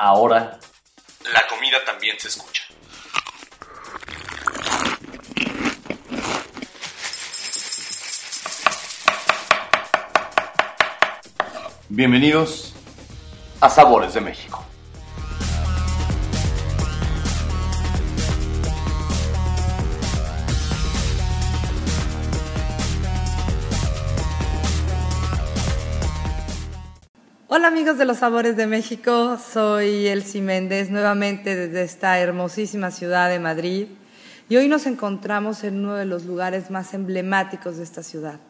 ahora la comida también se escucha. Bienvenidos a Sabores de México. Hola amigos de los Sabores de México, soy Elsie Méndez nuevamente desde esta hermosísima ciudad de Madrid y hoy nos encontramos en uno de los lugares más emblemáticos de esta ciudad.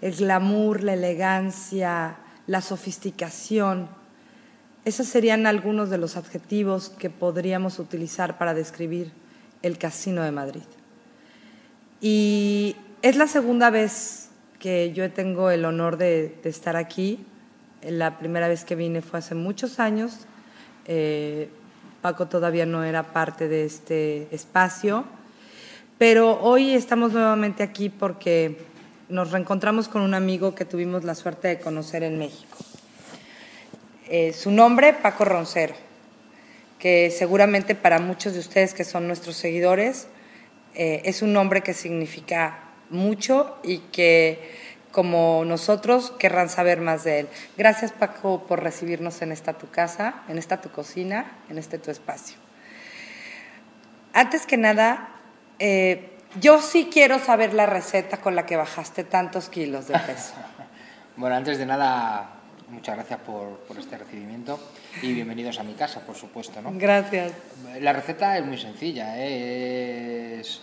El glamour, la elegancia, la sofisticación, esos serían algunos de los adjetivos que podríamos utilizar para describir el Casino de Madrid. Y es la segunda vez que yo tengo el honor de, de estar aquí la primera vez que vine fue hace muchos años. Eh, Paco todavía no era parte de este espacio, pero hoy estamos nuevamente aquí porque nos reencontramos con un amigo que tuvimos la suerte de conocer en México. Eh, su nombre, Paco Roncero, que seguramente para muchos de ustedes que son nuestros seguidores, eh, es un nombre que significa mucho y que como nosotros querrán saber más de él. Gracias Paco por recibirnos en esta tu casa, en esta tu cocina, en este tu espacio. Antes que nada, eh, yo sí quiero saber la receta con la que bajaste tantos kilos de peso. bueno, antes de nada, muchas gracias por, por, este recibimiento y bienvenidos a mi casa, por supuesto. ¿no? Gracias. La receta es muy sencilla, ¿eh? es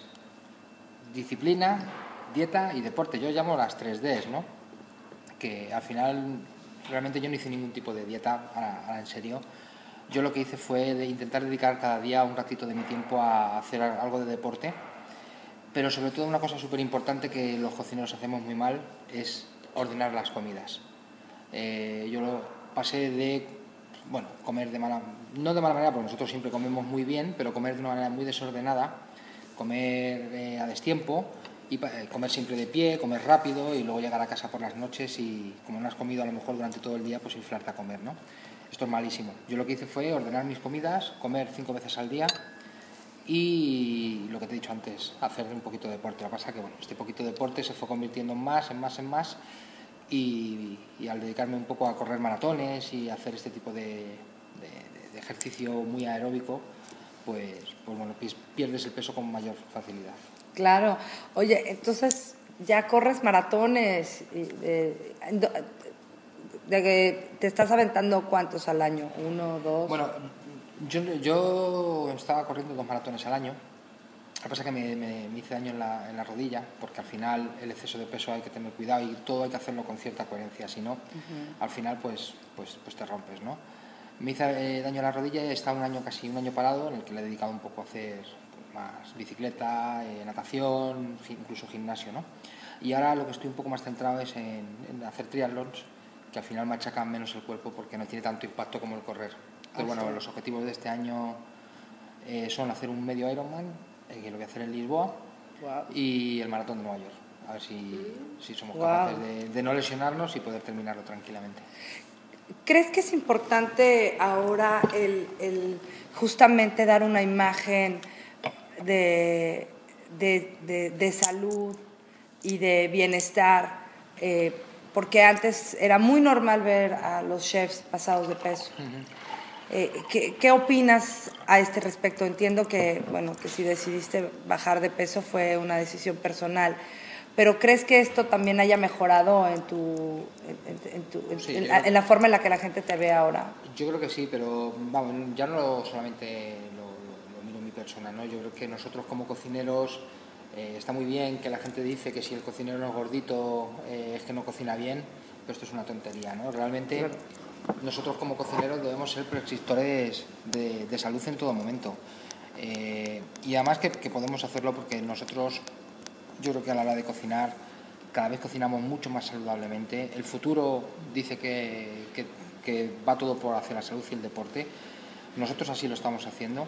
disciplina, dieta y deporte. Yo llamo las 3 Ds, ¿no? Que al final realmente yo no hice ningún tipo de dieta, ahora, en serio. Yo lo que hice fue intentar dedicar cada día un ratito de mi tiempo a hacer algo de deporte, pero sobre todo una cosa súper importante que los cocineros hacemos muy mal es ordenar las comidas. Eh, yo lo pasé de, bueno, comer de mala, no de mala manera, porque nosotros siempre comemos muy bien, pero comer de una manera muy desordenada, comer eh, a destiempo, y eh, comer siempre de pie, comer rápido y luego llegar a casa por las noches y como no has comido a lo mejor durante todo el día, pues inflarte a comer, ¿no? Esto es malísimo. Yo lo que hice fue ordenar mis comidas, comer cinco veces al día y lo que te he dicho antes, hacer un poquito de deporte. Lo que pasa es que bueno, este poquito de deporte se fue convirtiendo en más, en más, en más y, al dedicarme un poco a correr maratones y hacer este tipo de, ejercicio muy aeróbico, pues, pues bueno, pierdes el peso con mayor facilidad. Claro. Oye, entonces ya corres maratones. de, que te estás aventando cuántos al año? ¿Uno, dos? Bueno, yo, yo estaba corriendo dos maratones al año. Lo que pasa es que me, hice daño en la, en la, rodilla, porque al final el exceso de peso hay que tener cuidado y todo hay que hacerlo con cierta coherencia, si no, al final pues, pues, pues te rompes, ¿no? Me hice eh, daño en la rodilla y he estado un año, casi un año parado, en el que le he dedicado un poco a hacer más bicicleta, eh, natación, incluso gimnasio, ¿no? Y ahora lo que estoy un poco más centrado es en, hacer triatlons, que al final machacan menos el cuerpo porque no tiene tanto impacto como el correr. Pero bueno, ah, los objetivos de este año eh, son hacer un medio Ironman, eh, que lo voy a hacer en Lisboa, y el maratón de Nueva York. A ver si, si somos capaces de, no lesionarnos y poder terminarlo tranquilamente. ¿Crees que es importante ahora el, el justamente dar una imagen de, de, salud y de bienestar, eh, porque antes era muy normal ver a los chefs pasados de peso. Eh, ¿qué, ¿qué, opinas a este respecto? Entiendo que, bueno, que si decidiste bajar de peso fue una decisión personal, pero ¿crees que esto también haya mejorado en, tu, en, la, forma en la que la gente te ve ahora? Yo creo que sí, pero vamos, ya no solamente persona. ¿no? Yo creo que nosotros como cocineros eh, está muy bien que la gente dice que si el cocinero no es gordito eh, es que no cocina bien, pero esto es una tontería. ¿no? Realmente nosotros como cocineros debemos ser prescriptores de, salud en todo momento. Eh, y además que, podemos hacerlo porque nosotros, yo creo que a la hora de cocinar, cada vez cocinamos mucho más saludablemente. El futuro dice que, que va todo por hacia la salud y el deporte. Nosotros así lo estamos haciendo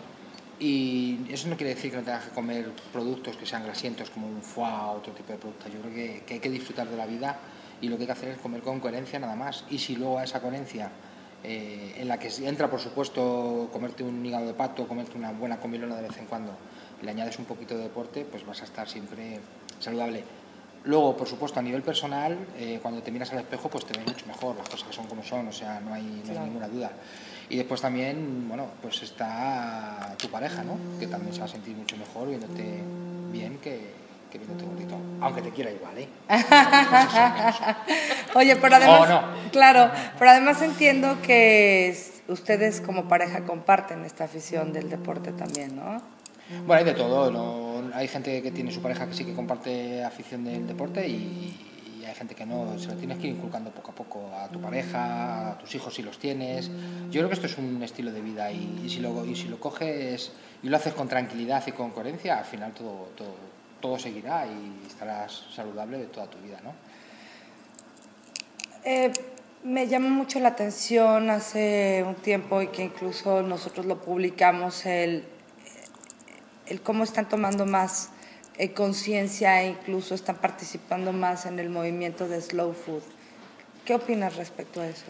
y eso no quiere decir que no tengas que comer productos que sean grasientos como un foie o otro tipo de productos. Yo creo que, hay que disfrutar de la vida y lo que hay que hacer es comer con coherencia nada más. Y si luego a esa coherencia eh, en la que entra, por supuesto, comerte un hígado de pato, comerte una buena comilona de vez en cuando, le añades un poquito de deporte, pues vas a estar siempre saludable. Luego, por supuesto, a nivel personal, eh, cuando te miras al espejo, pues te ves mucho mejor, las cosas que son como son, o sea, no hay, no hay ninguna duda. Y después también, bueno, pues está tu pareja, ¿no? Que también se va a sentir mucho mejor viéndote bien que, que viéndote bonito. Aunque te quiera igual, ¿eh? Oye, pero además, claro, pero además entiendo que ustedes como pareja comparten esta afición del deporte también, ¿no? Bueno, hay de todo. ¿no? Hay gente que tiene su pareja que sí que comparte afición del deporte y, hay gente que no. Se lo tienes que ir inculcando poco a poco a tu pareja, a tus hijos si los tienes. Yo creo que esto es un estilo de vida y, si, lo, y si lo coges y lo haces con tranquilidad y con coherencia, al final todo, todo, todo seguirá y estarás saludable toda tu vida, ¿no? Eh, me llamó mucho la atención hace un tiempo y que incluso nosotros lo publicamos, el, el cómo están tomando más eh, conciencia e incluso están participando más en el movimiento de slow food. ¿Qué opinas respecto a eso?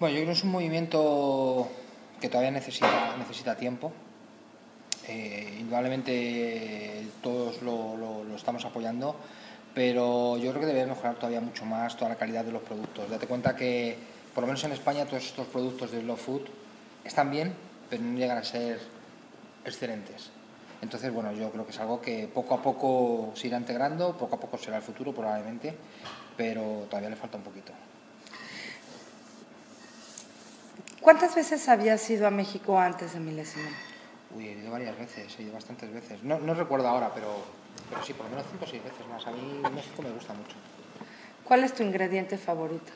Bueno, yo creo que es un movimiento que todavía necesita, necesita tiempo. Eh, indudablemente todos lo, lo, estamos apoyando, pero yo creo que debe mejorar todavía mucho más toda la calidad de los productos. Date cuenta que, por lo menos en España, todos estos productos de slow food están bien, pero no llegan a ser excelentes. Entonces, bueno, yo creo que es algo que poco a poco se irá integrando, poco a poco será el futuro probablemente, pero todavía le falta un poquito. ¿Cuántas veces habías ido a México antes de Milésimo? Uy, he ido varias veces, he ido bastantes veces. No, no recuerdo ahora, pero, pero sí, por lo menos cinco o seis veces más. A mí México me gusta mucho. ¿Cuál es tu ingrediente favorito?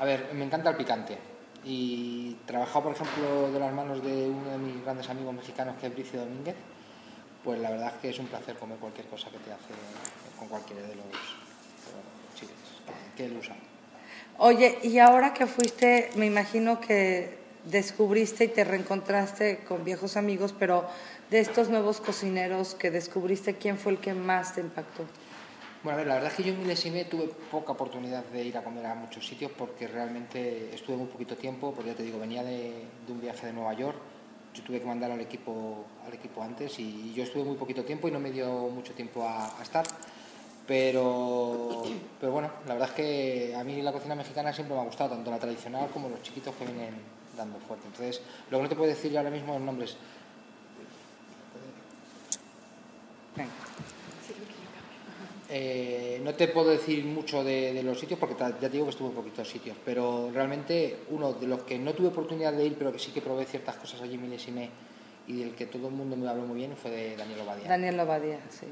A ver, me encanta el picante y trabajado, por ejemplo, de las manos de uno de mis grandes amigos mexicanos, que es Bricio Domínguez, pues la verdad es que es un placer comer cualquier cosa que te hace con cualquiera de los, chiles que él usa. Oye, y ahora que fuiste, me imagino que descubriste y te reencontraste con viejos amigos, pero de estos nuevos cocineros que descubriste, ¿quién fue el que más te impactó? Bueno, a ver, la verdad es que yo en Milesime tuve poca oportunidad de ir a comer a muchos sitios porque realmente estuve muy poquito tiempo, porque ya te digo, venía de, un viaje de Nueva York, yo tuve que mandar al equipo, al equipo antes y yo estuve muy poquito tiempo y no me dio mucho tiempo a, estar. Pero, pero bueno, la verdad es que a mí la cocina mexicana siempre me ha gustado, tanto la tradicional como los chiquitos que vienen dando fuerte. Entonces, lo que no te puedo decir ahora mismo los nombres. Eh, no te puedo decir mucho de, los sitios porque ya te digo que estuve en poquitos sitios, pero realmente uno de los que no tuve oportunidad de ir, pero que sí que probé ciertas cosas allí en Milesime y del que todo el mundo me habló muy bien fue de Daniel Obadía. Daniel Obadía, sí.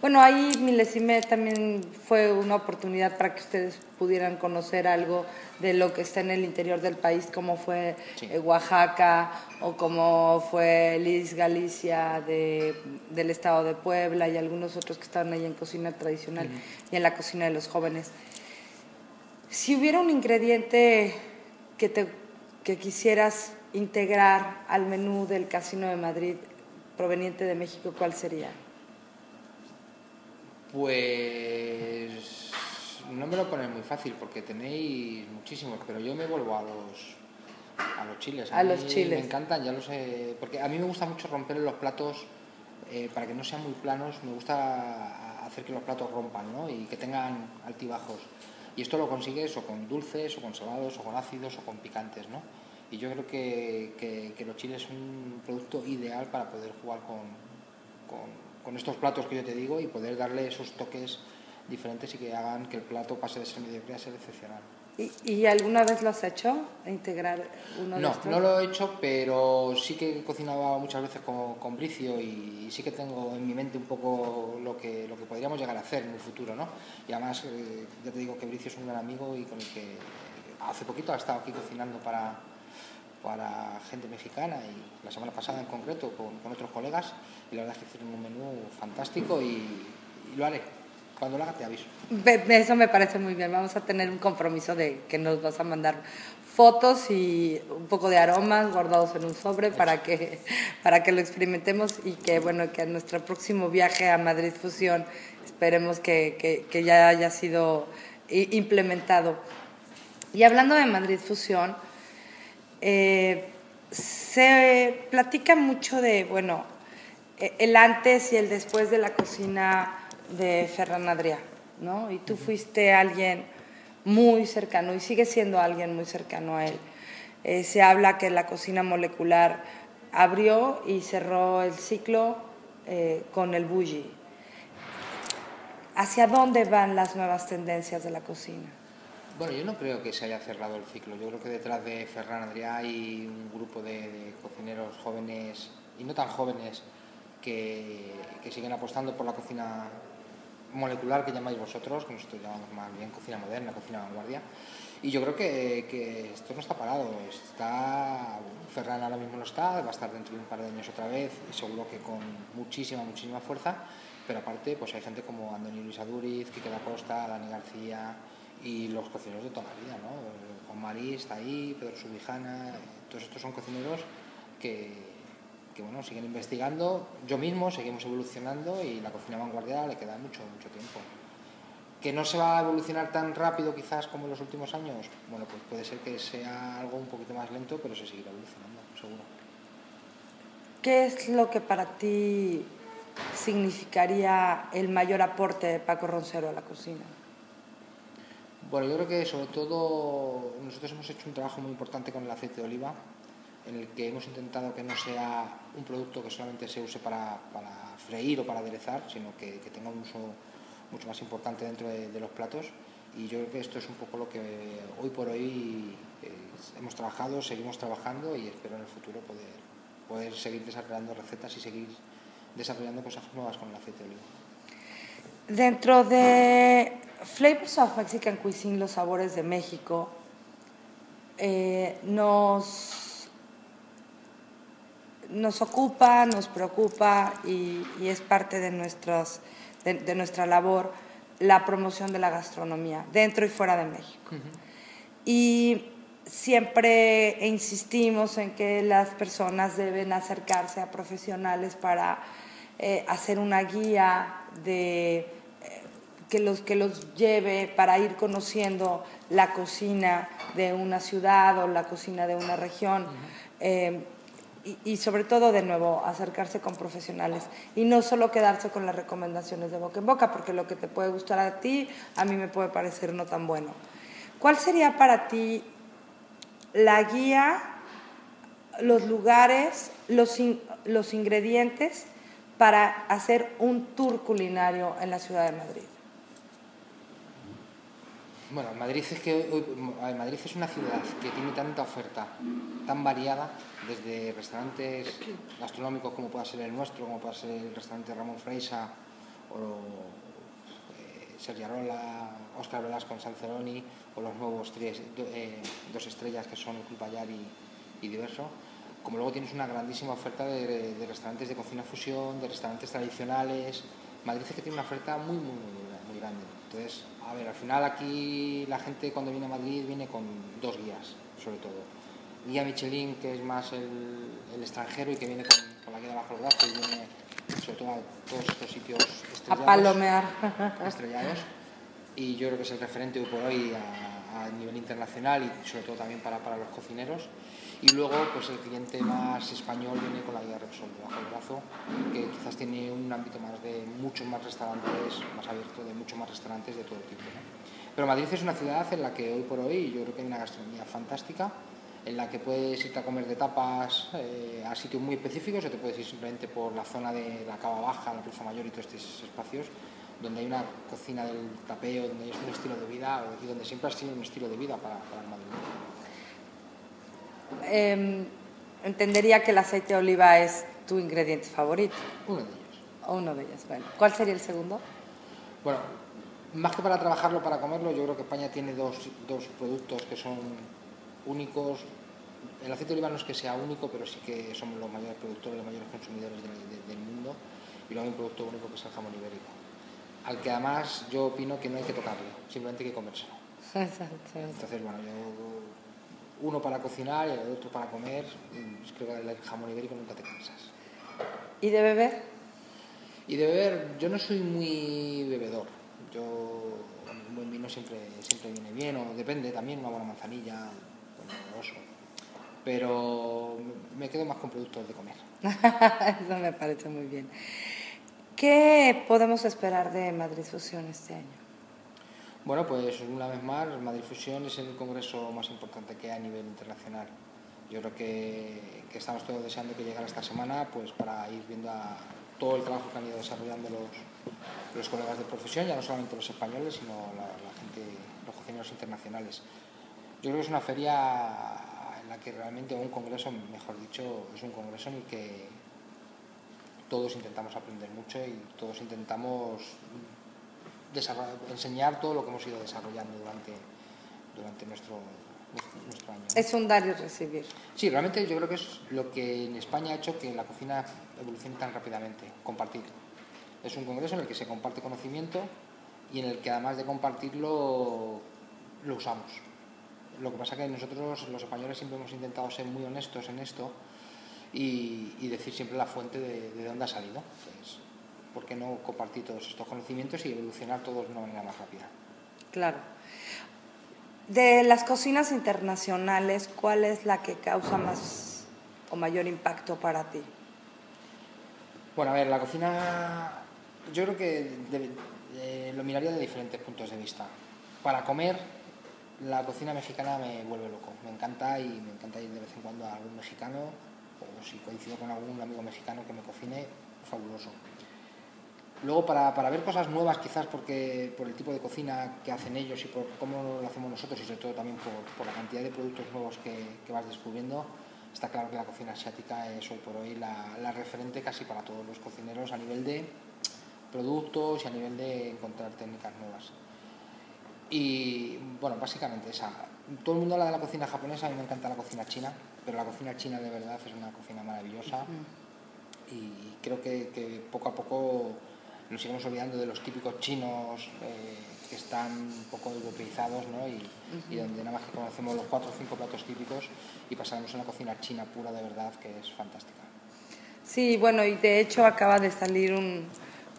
Bueno, ahí Milesime también fue una oportunidad para que ustedes pudieran conocer algo de lo que está en el interior del país, como fue eh, Oaxaca o como fue Liz Galicia de, del estado de Puebla y algunos otros que estaban ahí en cocina tradicional y en la cocina de los jóvenes. Si hubiera un ingrediente que, te, que quisieras integrar al menú del Casino de Madrid proveniente de México, ¿cuál sería? Pues no me lo pones muy fácil porque tenéis muchísimos, pero yo me vuelvo a los a los chiles. A, los chiles. Me encantan, ya lo sé, porque a mí me gusta mucho romper los platos eh, para que no sean muy planos. Me gusta hacer que los platos rompan, ¿no? Y que tengan altibajos. Y esto lo consigues o con dulces, o con salados, o con ácidos, o con picantes, ¿no? Y yo creo que, que, los chiles son un producto ideal para poder jugar con, con, estos platos que yo te digo y poder darle esos toques diferentes y que hagan que el plato pase de ser mediocre a ser excepcional. ¿Y, ¿Y, alguna vez lo has hecho? ¿Integrar uno no, No, lo he hecho, pero sí que cocinaba muchas veces con, con bricio y, sí que tengo en mi mente un poco lo que, lo que podríamos llegar a hacer en el futuro, ¿no? Y además, eh, ya te digo que bricio es un gran amigo y con el que hace poquito ha estado aquí cocinando para, para gente mexicana y la semana pasada en concreto con, otros colegas y la verdad es que hicieron un menú fantástico y, lo haré. Cuando lo haga te aviso. Eso me parece muy bien. Vamos a tener un compromiso de que nos vas a mandar fotos y un poco de aromas guardados en un sobre para que, para que lo experimentemos y que, bueno, que a nuestro próximo viaje a Madrid Fusión esperemos que, que, que ya haya sido implementado. Y hablando de Madrid Fusión, eh, se platica mucho de, bueno, e, el antes y el después de la cocina de Ferran Adrià, ¿no? Y tú fuiste alguien muy cercano y sigue siendo alguien muy cercano a él. Eh, se habla que la cocina molecular abrió y cerró el ciclo eh, con el bougie. ¿Hacia dónde van las nuevas tendencias de la cocina? Bueno, yo no creo que se haya cerrado el ciclo. Yo creo que detrás de Ferran Adrià hay un grupo de, cocineros jóvenes y no tan jóvenes que, siguen apostando por la cocina molecular que llamáis vosotros, que nosotros llamamos más bien cocina moderna, cocina vanguardia. Y yo creo que, esto no está parado. Está, Ferran ahora mismo no está, va a estar dentro de un par de años otra vez, y seguro que con muchísima, muchísima fuerza. Pero aparte, pues hay gente como Andoni Luis Aduriz, Quique da Costa, Dani García y los cocineros de toda la vida, ¿no? Juan Marí está ahí, Pedro Subijana, todos estos son cocineros que, que bueno, siguen investigando. Yo mismo seguimos evolucionando y la cocina vanguardia le queda mucho, mucho tiempo. ¿Que no se va a evolucionar tan rápido quizás como en los últimos años? Bueno, pues puede ser que sea algo un poquito más lento, pero se seguirá evolucionando, seguro. ¿Qué es lo que para ti significaría el mayor aporte de Paco Roncero a la cocina? Bueno, yo creo que sobre todo nosotros hemos hecho un trabajo muy importante con el aceite de oliva, en el que hemos intentado que no sea un producto que solamente se use para, freír o para aderezar, sino que, tenga un uso mucho más importante dentro de, los platos. Y yo creo que esto es un poco lo que hoy por hoy eh, hemos trabajado, seguimos trabajando y espero en el futuro poder, poder seguir desarrollando recetas y seguir desarrollando cosas nuevas con el aceite de oliva. Dentro de Flavors of Mexican Cuisine, los sabores de México, eh, nos, nos ocupa, nos preocupa y, es parte de, nuestros, de, nuestra labor la promoción de la gastronomía, dentro y fuera de México. Y siempre insistimos en que las personas deben acercarse a profesionales para eh, hacer una guía de, que, los, que los lleve para ir conociendo la cocina de una ciudad o la cocina de una región. Eh, y, sobre todo, de nuevo, acercarse con profesionales y no solo quedarse con las recomendaciones de boca en boca, porque lo que te puede gustar a ti, a mí me puede parecer no tan bueno. ¿Cuál sería para ti la guía, los lugares, los, los ingredientes para hacer un tour culinario en la ciudad de Madrid? Bueno, Madrid es que Madrid es una ciudad que tiene tanta oferta, tan variada, desde restaurantes gastronómicos como pueda ser el nuestro, como pueda ser el restaurante Ramón Freisa o eh, Sergio Arola, Oscar Velasco en Salceroni o los nuevos tres, eh, dos estrellas que son Culpayar y, y Diverso como luego tienes una grandísima oferta de, restaurantes de cocina fusión, de restaurantes tradicionales. Madrid es que tiene una oferta muy, muy, muy, grande. Entonces, a ver, al final aquí la gente cuando viene a Madrid viene con dos guías, sobre todo. Guía Michelin, que es más el, extranjero y que viene con, la guía bajo el brazo y viene sobre todo a todos estos sitios estrellados. A palomear. Estrellados. Y yo creo que es el referente hoy por hoy a, a nivel internacional y sobre todo también para, para los cocineros. Y luego, pues el cliente más español viene con la guía Repsol debajo del brazo, que quizás tiene un ámbito más de muchos más restaurantes, más abierto, de muchos más restaurantes de todo tipo. Pero Madrid es una ciudad en la que hoy por hoy yo creo que hay una gastronomía fantástica, en la que puedes irte a comer de tapas eh, a sitios muy específicos o te puedes ir simplemente por la zona de la Cava Baja, la Plaza Mayor y todos estos espacios donde hay una cocina del tapeo, donde es un estilo de vida y donde siempre ha sido un estilo de vida para, para el madrileño. Em, entendería que el aceite de oliva es tu ingrediente favorito. Uno de ellos. uno de ellos, bueno. ¿Cuál sería el segundo? Bueno, más que para trabajarlo, para comerlo, yo creo que España tiene dos, dos productos que son únicos. El aceite de oliva no es que sea único, pero sí que somos los mayores productores, los mayores consumidores del mundo. Y luego hay un producto único que es el jamón ibérico. Al que además yo opino que no hay que tocarlo, simplemente hay que comérselo. Entonces, bueno, yo uno para cocinar y el otro para comer. creo que el jamón ibérico nunca te cansas. ¿Y de beber? Y de beber, yo no soy muy bebedor. Yo un buen vino siempre, siempre viene bien, o depende también, una buena manzanilla, bueno, oso. Pero me quedo más con productos de comer. Eso me parece muy bien. ¿Qué podemos esperar de Madrid Fusión este año? Bueno, pues una vez más, Madrid Fusión es el congreso más importante que hay a nivel internacional. Yo creo que, que estamos todos deseando que llegara esta semana pues para ir viendo todo el trabajo que han ido desarrollando los, los colegas de profesión, ya no solamente los españoles, sino la, gente, los cocineros internacionales. Yo creo que es una feria en la que realmente, o un congreso, mejor dicho, es un congreso en el que todos intentamos aprender mucho y todos intentamos enseñar todo lo que hemos ido desarrollando durante, durante nuestro, es un dar y recibir. Sí, realmente yo creo que es lo que en España ha hecho que la cocina evolucione tan rápidamente, compartir. Es un congreso en el que se comparte conocimiento y en el que además de compartirlo lo usamos. Lo que pasa es que nosotros los españoles siempre hemos intentado ser muy honestos en esto y, decir siempre la fuente de, de dónde ha salido. ¿Por qué no compartir todos estos conocimientos y evolucionar todos de una manera más rápida? Claro. De las cocinas internacionales, ¿cuál es la que causa más o mayor impacto para ti? Bueno, a ver, la cocina yo creo que eh, lo miraría de diferentes puntos de vista. Para comer, la cocina mexicana me vuelve loco. Me encanta y me encanta ir de vez en cuando a algún mexicano o si coincido con algún amigo mexicano que me cocine, fabuloso. Luego, para, para, ver cosas nuevas, quizás porque por el tipo de cocina que hacen ellos y por cómo lo hacemos nosotros, y sobre todo también por, por la cantidad de productos nuevos que, que, vas descubriendo, está claro que la cocina asiática es hoy por hoy la, la, referente casi para todos los cocineros a nivel de productos y a nivel de encontrar técnicas nuevas. Y bueno, básicamente esa. Todo el mundo habla de la cocina japonesa, a mí me encanta la cocina china, pero la cocina china de verdad es una cocina maravillosa. Y creo que, que poco a poco nos seguimos olvidando de los típicos chinos eh, que están un poco europeizados ¿no? y, y, donde nada más que conocemos los cuatro o cinco platos típicos y pasamos a una cocina china pura de verdad que es fantástica. Sí, bueno, y de hecho acaba de salir un,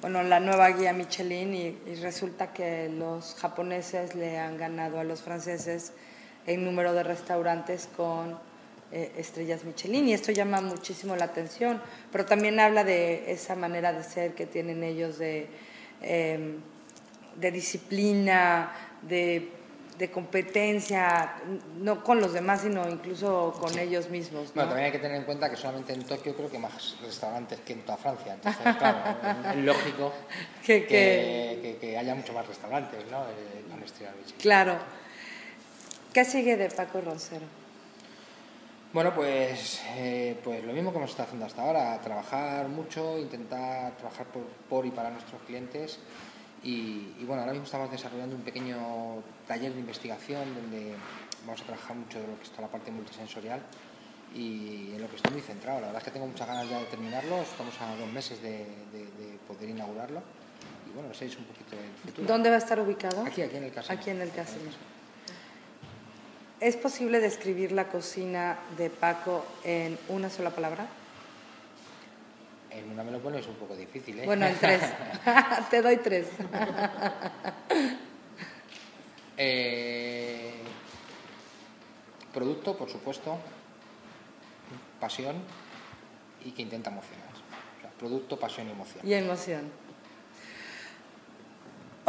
bueno, la nueva guía Michelin y, y resulta que los japoneses le han ganado a los franceses en número de restaurantes con eh, estrellas Michelin y esto llama muchísimo la atención, pero también habla de esa manera de ser que tienen ellos de, em, de disciplina, de, de, competencia, no con los demás, sino incluso con ellos mismos. Bueno, también hay que tener en cuenta que solamente en Tokio creo que más restaurantes que en toda Francia, entonces claro, es lógico que, que, que, haya mucho más restaurantes ¿no? Eh, con estrellas Michelin. Claro. ¿Qué sigue de Paco Roncero? Bueno, pues, eh, pues lo mismo que hemos estado haciendo hasta ahora, trabajar mucho, intentar trabajar por, y para nuestros clientes. Y, bueno, ahora mismo estamos desarrollando un pequeño taller de investigación donde vamos a trabajar mucho de lo que está la parte multisensorial y en lo que estoy muy centrado. La verdad es que tengo muchas ganas ya de terminarlo, estamos a dos meses de, poder inaugurarlo y bueno, ese es un poquito el futuro. ¿Dónde va a estar ubicado? Aquí, aquí en el casino. Aquí en el casino. ¿Es posible describir la cocina de Paco en una sola palabra? En una me lo pones un poco difícil, ¿eh? Bueno, en tres. Te doy tres. Eh, producto, por supuesto. Pasión y que intenta emocionar. producto, pasión y emoción. Y emoción.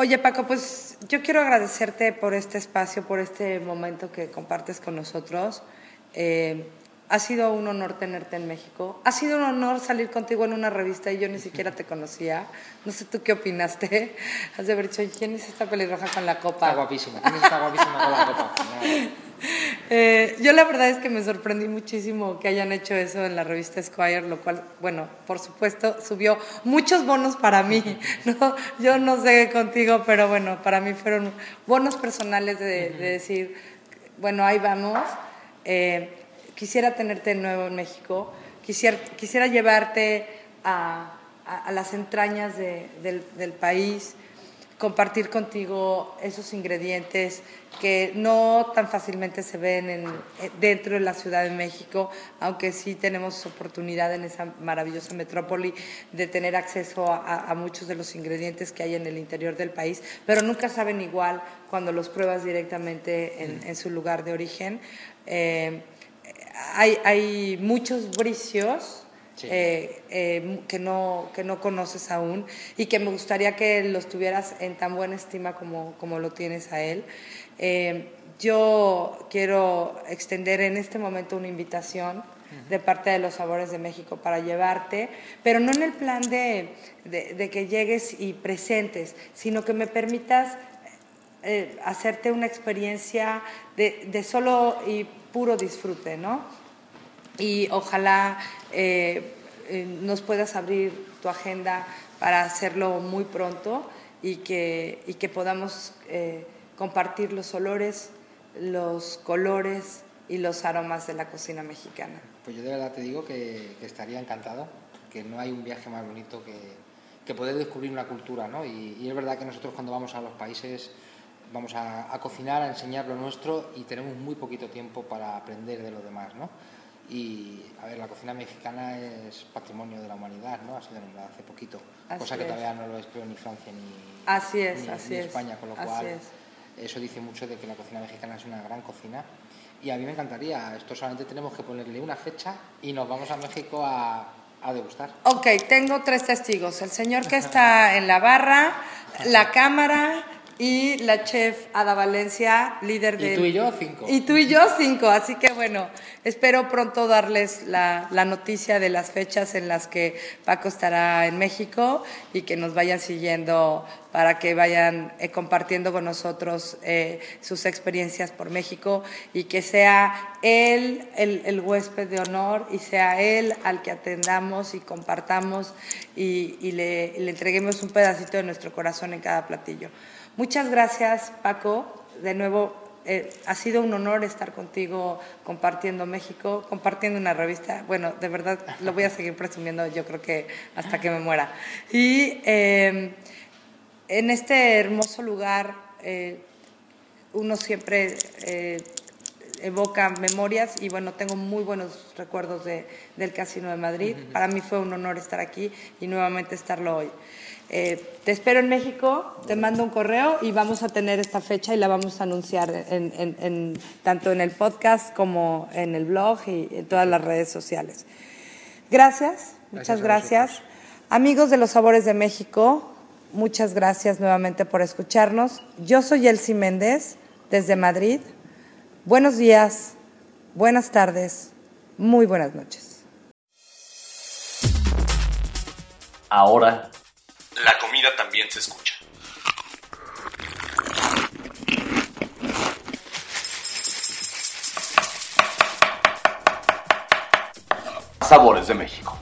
Oye Paco, pues yo quiero agradecerte por este espacio, por este momento que compartes con nosotros. Eh, ha sido un honor tenerte en México. Ha sido un honor salir contigo en una revista y yo ni siquiera te conocía. No sé tú qué opinaste. Has de haber dicho, ¿quién es esta pelirroja con la copa? Está guapísima. ¿Quién es esta guapísima con la copa? Eh, yo la verdad es que me sorprendí muchísimo que hayan hecho eso en la revista Squire, lo cual, bueno, por supuesto, subió muchos bonos para mí. ¿no? Yo no sé contigo, pero bueno, para mí fueron bonos personales de, decir, bueno, ahí vamos. Eh, quisiera tenerte de nuevo en México, quisiera, quisiera llevarte a, a, las entrañas de, del, del país compartir contigo esos ingredientes que no tan fácilmente se ven en, eh, dentro de la Ciudad de México, aunque sí tenemos oportunidad en esa maravillosa metrópoli de tener acceso a, muchos de los ingredientes que hay en el interior del país, pero nunca saben igual cuando los pruebas directamente en, su lugar de origen. Eh, hay, hay muchos bricios eh, eh, que, no, que no conoces aún y que me gustaría que los tuvieras en tan buena estima como, como lo tienes a él. Eh, yo quiero extender en este momento una invitación de parte de los Sabores de México para llevarte, pero no en el plan de, de, que llegues y presentes, sino que me permitas hacerte una experiencia de, de, solo y puro disfrute, ¿no? Y ojalá eh, eh, nos puedas abrir tu agenda para hacerlo muy pronto y que, y que podamos eh, compartir los olores, los colores y los aromas de la cocina mexicana. Pues yo de verdad te digo que, estaría encantado, que no hay un viaje más bonito que, que poder descubrir una cultura, ¿no? Y, y, es verdad que nosotros cuando vamos a los países vamos a, a, cocinar, a enseñar lo nuestro y tenemos muy poquito tiempo para aprender de lo demás, ¿no? Y, a ver, la cocina mexicana es patrimonio de la humanidad, ¿no? Ha sido nombrada hace poquito, cosa que todavía no lo es, creo, ni Francia ni, así es, así España, con lo cual eso dice mucho de que la cocina mexicana es una gran cocina. Y a mí me encantaría, esto solamente tenemos que ponerle una fecha y nos vamos a México a, a degustar. Ok, tengo tres testigos, el señor que está en la barra, la cámara y la chef Ada Valencia, líder de... Y tú y yo cinco. Y tú y yo cinco, así que bueno, espero pronto darles la, noticia de las fechas en las que Paco estará en México y que nos vayan siguiendo para que vayan eh, compartiendo con nosotros eh, sus experiencias por México y que sea él el, huésped de honor y sea él al que atendamos y compartamos y, le, le entreguemos un pedacito de nuestro corazón en cada platillo. Muchas gracias, Paco. De nuevo, eh, ha sido un honor estar contigo compartiendo México, compartiendo una revista. Bueno, de verdad lo voy a seguir presumiendo, yo creo que hasta que me muera. Y em, en este hermoso lugar, eh, uno siempre eh, evoca memorias y bueno, tengo muy buenos recuerdos del Casino de Madrid. Para mí fue un honor estar aquí y nuevamente estarlo hoy. Eh, te espero en México, te mando un correo y vamos a tener esta fecha y la vamos a anunciar en, tanto en el podcast como en el blog y en todas las redes sociales. Gracias, muchas gracias. Amigos de los Sabores de México, muchas gracias nuevamente por escucharnos. Yo soy Elsie Méndez desde Madrid. Buenos días, buenas tardes, muy buenas noches. Ahora también se escucha. Sabores de México.